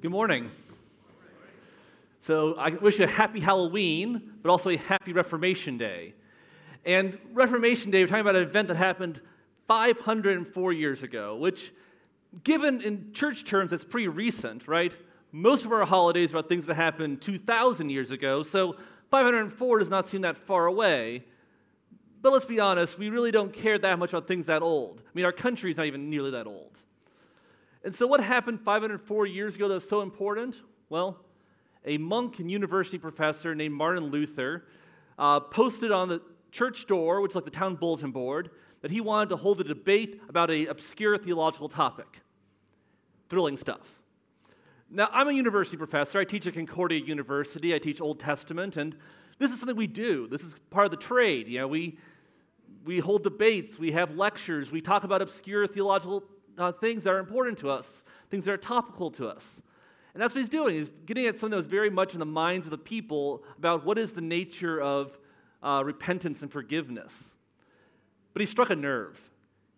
Good morning. So, I wish you a happy Halloween, but also a happy Reformation Day. And Reformation Day, we're talking about an event that happened 504 years ago, which, given in church terms, it's pretty recent, right? Most of our holidays are about things that happened 2,000 years ago, so 504 does not seem that far away. But let's be honest, we really don't care that much about things that old. I mean, our country's not even nearly that old. And so, what happened 504 years ago that was so important? Well, a monk and university professor named Martin Luther uh, posted on the church door, which is like the town bulletin board, that he wanted to hold a debate about an obscure theological topic. Thrilling stuff. Now, I'm a university professor. I teach at Concordia University. I teach Old Testament, and this is something we do. This is part of the trade. You know, we, we hold debates, we have lectures, we talk about obscure theological uh, things that are important to us, things that are topical to us. And that's what he's doing. He's getting at something that was very much in the minds of the people about what is the nature of uh, repentance and forgiveness. But he struck a nerve.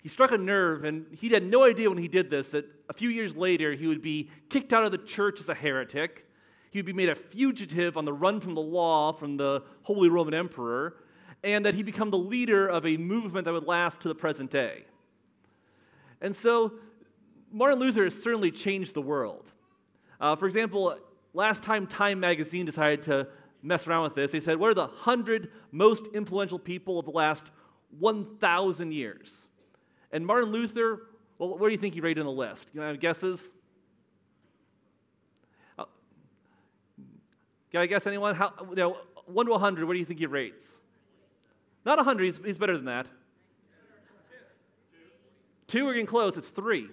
He struck a nerve, and he had no idea when he did this that a few years later he would be kicked out of the church as a heretic. He would be made a fugitive on the run from the law from the Holy Roman Emperor, and that he'd become the leader of a movement that would last to the present day. And so Martin Luther has certainly changed the world. Uh, for example, last time Time magazine decided to mess around with this, they said, What are the 100 most influential people of the last 1,000 years? And Martin Luther, well, what do you think he rated in the list? You have guesses? Uh, can I guess anyone? How, you know, 1 to 100, what do you think he rates? Not 100, he's, he's better than that. Two are getting close, it's three.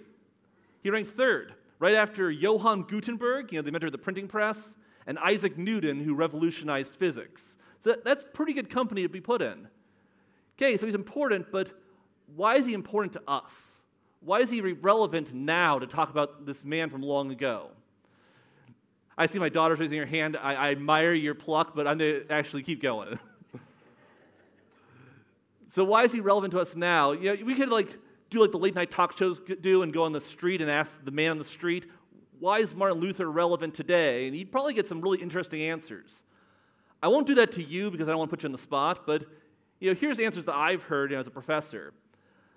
He ranked third, right after Johann Gutenberg, you know, the inventor of the printing press, and Isaac Newton, who revolutionized physics. So that's pretty good company to be put in. Okay, so he's important, but why is he important to us? Why is he relevant now to talk about this man from long ago? I see my daughter raising her hand. I, I admire your pluck, but I'm going to actually keep going. so why is he relevant to us now? You know, we could like do like the late night talk shows do and go on the street and ask the man on the street, why is Martin Luther relevant today? And you'd probably get some really interesting answers. I won't do that to you because I don't want to put you on the spot, but you know, here's answers that I've heard you know, as a professor.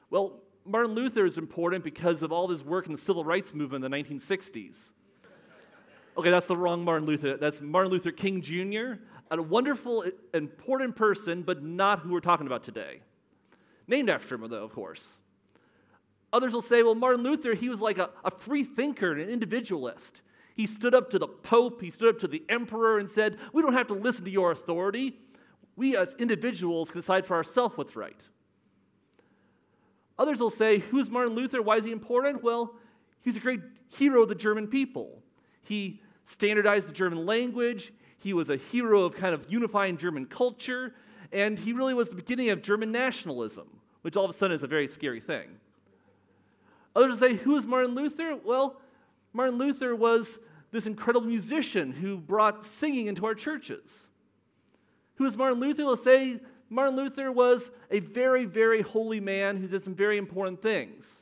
Well, Martin Luther is important because of all his work in the civil rights movement in the 1960s. Okay, that's the wrong Martin Luther. That's Martin Luther King Jr., a wonderful, important person, but not who we're talking about today. Named after him, though, of course. Others will say, well, Martin Luther, he was like a, a free thinker and an individualist. He stood up to the Pope, he stood up to the emperor and said, We don't have to listen to your authority. We as individuals can decide for ourselves what's right. Others will say, Who's Martin Luther? Why is he important? Well, he's a great hero of the German people. He standardized the German language, he was a hero of kind of unifying German culture, and he really was the beginning of German nationalism, which all of a sudden is a very scary thing. Others will say, Who is Martin Luther? Well, Martin Luther was this incredible musician who brought singing into our churches. Who is Martin Luther? Let's say Martin Luther was a very, very holy man who did some very important things.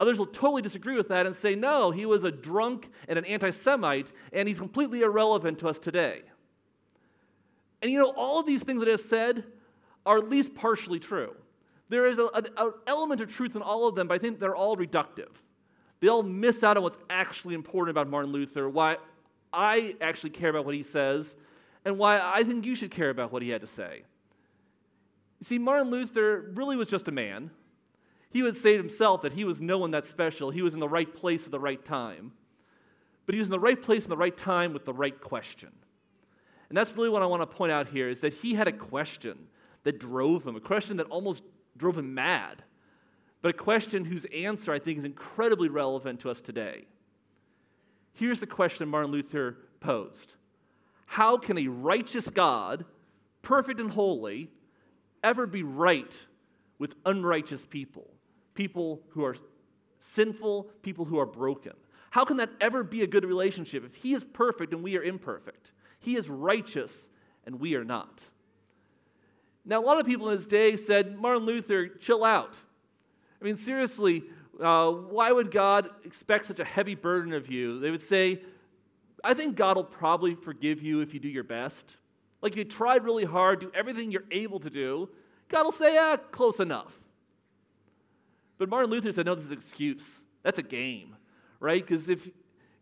Others will totally disagree with that and say, no, he was a drunk and an anti Semite, and he's completely irrelevant to us today. And you know, all of these things that I said are at least partially true. There is an element of truth in all of them, but I think they're all reductive. They all miss out on what's actually important about Martin Luther, why I actually care about what he says, and why I think you should care about what he had to say. You see, Martin Luther really was just a man. He would say to himself that he was no one that special. He was in the right place at the right time. But he was in the right place in the right time with the right question. And that's really what I want to point out here is that he had a question that drove him, a question that almost drove him mad, but a question whose answer I think is incredibly relevant to us today. Here's the question Martin Luther posed How can a righteous God, perfect and holy, ever be right with unrighteous people? People who are sinful, people who are broken. How can that ever be a good relationship if He is perfect and we are imperfect? He is righteous and we are not. Now, a lot of people in his day said, Martin Luther, chill out. I mean, seriously, uh, why would God expect such a heavy burden of you? They would say, I think God will probably forgive you if you do your best. Like you tried really hard, do everything you're able to do. God will say, ah, close enough. But Martin Luther said, no, this is an excuse. That's a game, right? Because if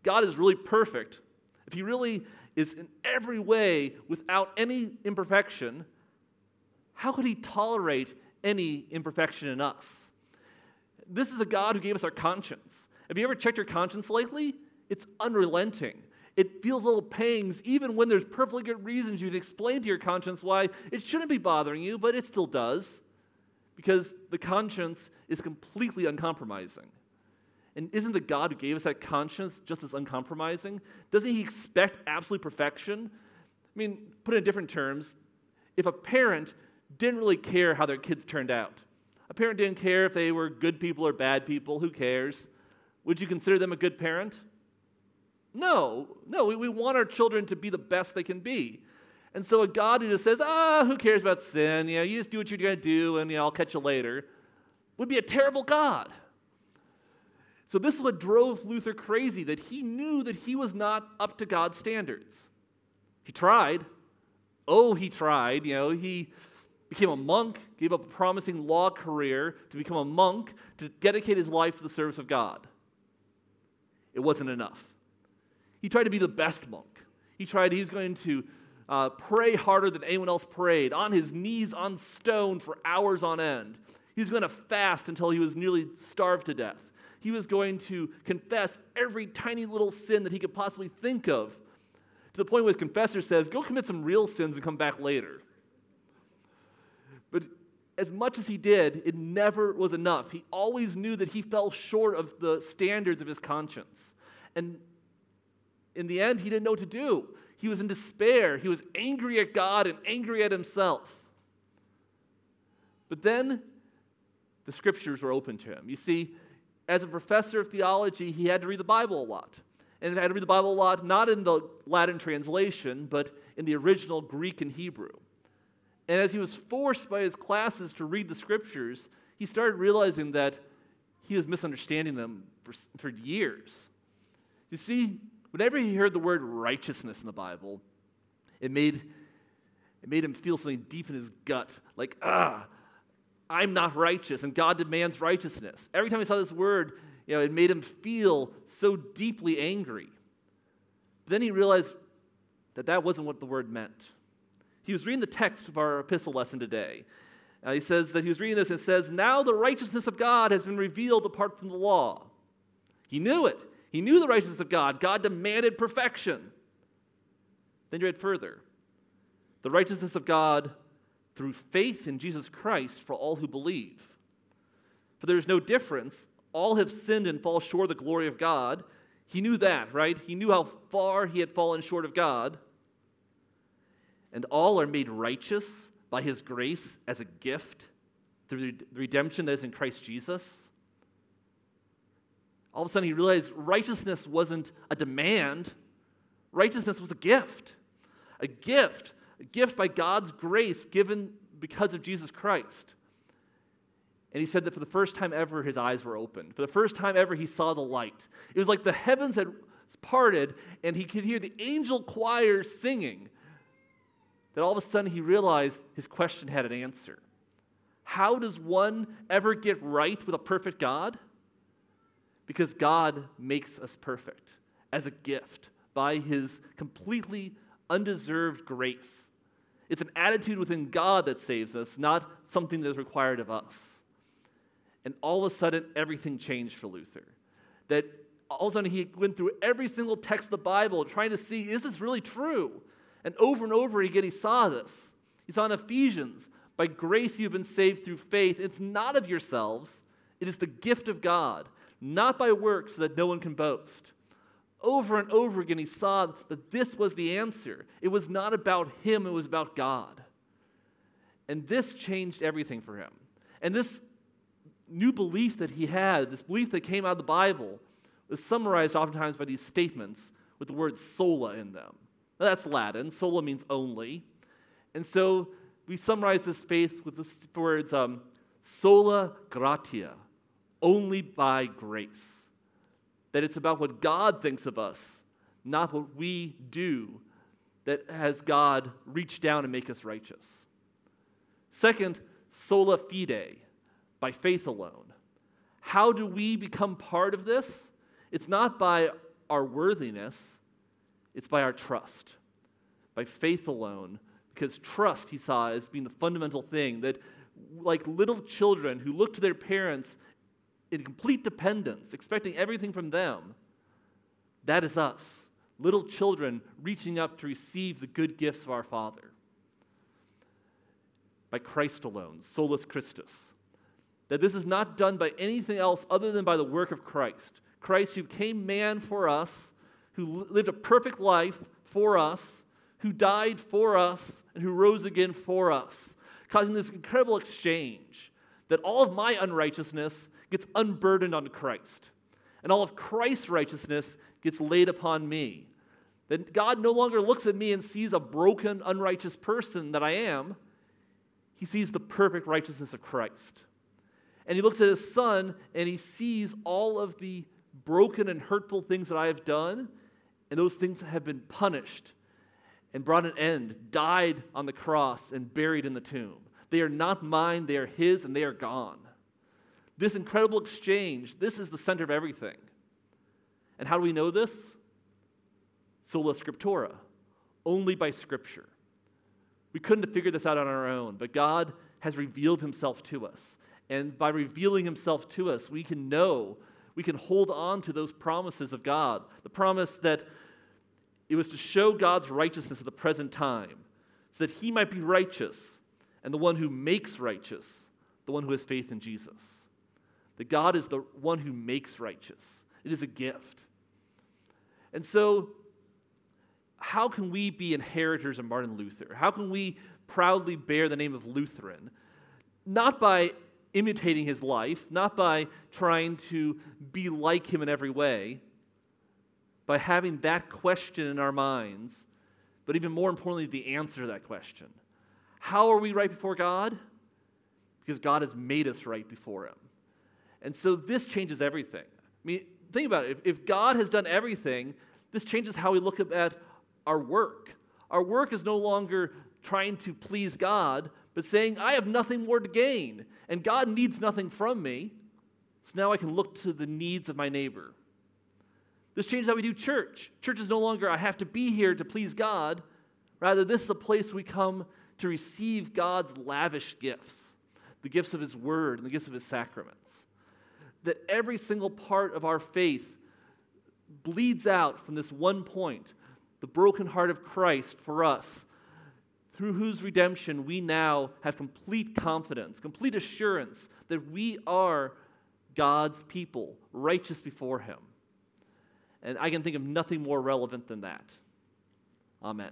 God is really perfect, if he really is in every way without any imperfection, how could he tolerate any imperfection in us? This is a God who gave us our conscience. Have you ever checked your conscience lately? It's unrelenting. It feels little pangs, even when there's perfectly good reasons you'd explain to your conscience why it shouldn't be bothering you, but it still does. Because the conscience is completely uncompromising. And isn't the God who gave us that conscience just as uncompromising? Doesn't He expect absolute perfection? I mean, put it in different terms, if a parent didn't really care how their kids turned out, a parent didn't care if they were good people or bad people, who cares? Would you consider them a good parent? No, no, we, we want our children to be the best they can be. And so a God who just says, ah, who cares about sin? You know, you just do what you're going to do and you know, I'll catch you later, would be a terrible God. So this is what drove Luther crazy, that he knew that he was not up to God's standards. He tried. Oh, he tried. You know, he became a monk, gave up a promising law career to become a monk, to dedicate his life to the service of God. It wasn't enough. He tried to be the best monk. He tried, he's going to uh, pray harder than anyone else prayed, on his knees on stone for hours on end. He was going to fast until he was nearly starved to death. He was going to confess every tiny little sin that he could possibly think of, to the point where his confessor says, Go commit some real sins and come back later. As much as he did, it never was enough. He always knew that he fell short of the standards of his conscience. And in the end, he didn't know what to do. He was in despair. He was angry at God and angry at himself. But then the scriptures were open to him. You see, as a professor of theology, he had to read the Bible a lot. And he had to read the Bible a lot, not in the Latin translation, but in the original Greek and Hebrew. And as he was forced by his classes to read the scriptures, he started realizing that he was misunderstanding them for, for years. You see, whenever he heard the word righteousness in the Bible, it made, it made him feel something deep in his gut like, ah, I'm not righteous, and God demands righteousness. Every time he saw this word, you know, it made him feel so deeply angry. But Then he realized that that wasn't what the word meant. He was reading the text of our epistle lesson today. Uh, he says that he was reading this and says, Now the righteousness of God has been revealed apart from the law. He knew it. He knew the righteousness of God. God demanded perfection. Then you read further. The righteousness of God through faith in Jesus Christ for all who believe. For there is no difference. All have sinned and fall short of the glory of God. He knew that, right? He knew how far he had fallen short of God and all are made righteous by his grace as a gift through the redemption that is in Christ Jesus. All of a sudden, he realized righteousness wasn't a demand, righteousness was a gift. A gift, a gift by God's grace given because of Jesus Christ. And he said that for the first time ever, his eyes were opened. For the first time ever, he saw the light. It was like the heavens had parted and he could hear the angel choir singing that all of a sudden he realized his question had an answer. How does one ever get right with a perfect God? Because God makes us perfect as a gift by his completely undeserved grace. It's an attitude within God that saves us, not something that is required of us. And all of a sudden, everything changed for Luther. That all of a sudden, he went through every single text of the Bible trying to see is this really true? And over and over again, he saw this. He saw in Ephesians, by grace you've been saved through faith. It's not of yourselves, it is the gift of God, not by works so that no one can boast. Over and over again, he saw that this was the answer. It was not about him, it was about God. And this changed everything for him. And this new belief that he had, this belief that came out of the Bible, was summarized oftentimes by these statements with the word sola in them. That's Latin. Sola means only. And so we summarize this faith with the words um, sola gratia, only by grace. That it's about what God thinks of us, not what we do, that has God reach down and make us righteous. Second, sola fide, by faith alone. How do we become part of this? It's not by our worthiness, it's by our trust, by faith alone, because trust, he saw, as being the fundamental thing that, like little children who look to their parents in complete dependence, expecting everything from them, that is us, little children reaching up to receive the good gifts of our Father. By Christ alone, solus Christus. That this is not done by anything else other than by the work of Christ. Christ, who came man for us, who lived a perfect life for us, who died for us, and who rose again for us, causing this incredible exchange that all of my unrighteousness gets unburdened on Christ, and all of Christ's righteousness gets laid upon me. That God no longer looks at me and sees a broken, unrighteous person that I am. He sees the perfect righteousness of Christ. And he looks at his son and he sees all of the broken and hurtful things that I have done, and those things have been punished and brought an end, died on the cross, and buried in the tomb. They are not mine, they are his, and they are gone. This incredible exchange, this is the center of everything. And how do we know this? Sola Scriptura, only by Scripture. We couldn't have figured this out on our own, but God has revealed himself to us. And by revealing himself to us, we can know, we can hold on to those promises of God. The promise that it was to show God's righteousness at the present time, so that he might be righteous and the one who makes righteous, the one who has faith in Jesus. That God is the one who makes righteous, it is a gift. And so, how can we be inheritors of Martin Luther? How can we proudly bear the name of Lutheran? Not by imitating his life, not by trying to be like him in every way, by having that question in our minds, but even more importantly, the answer to that question. How are we right before God? Because God has made us right before Him. And so this changes everything. I mean, think about it. If, if God has done everything, this changes how we look at our work. Our work is no longer trying to please God, but saying, I have nothing more to gain, and God needs nothing from me. So now I can look to the needs of my neighbor. This changes how we do church. Church is no longer, I have to be here to please God. Rather, this is a place we come to receive God's lavish gifts the gifts of His Word and the gifts of His sacraments. That every single part of our faith bleeds out from this one point the broken heart of Christ for us through whose redemption we now have complete confidence, complete assurance that we are God's people, righteous before Him. And I can think of nothing more relevant than that. Amen.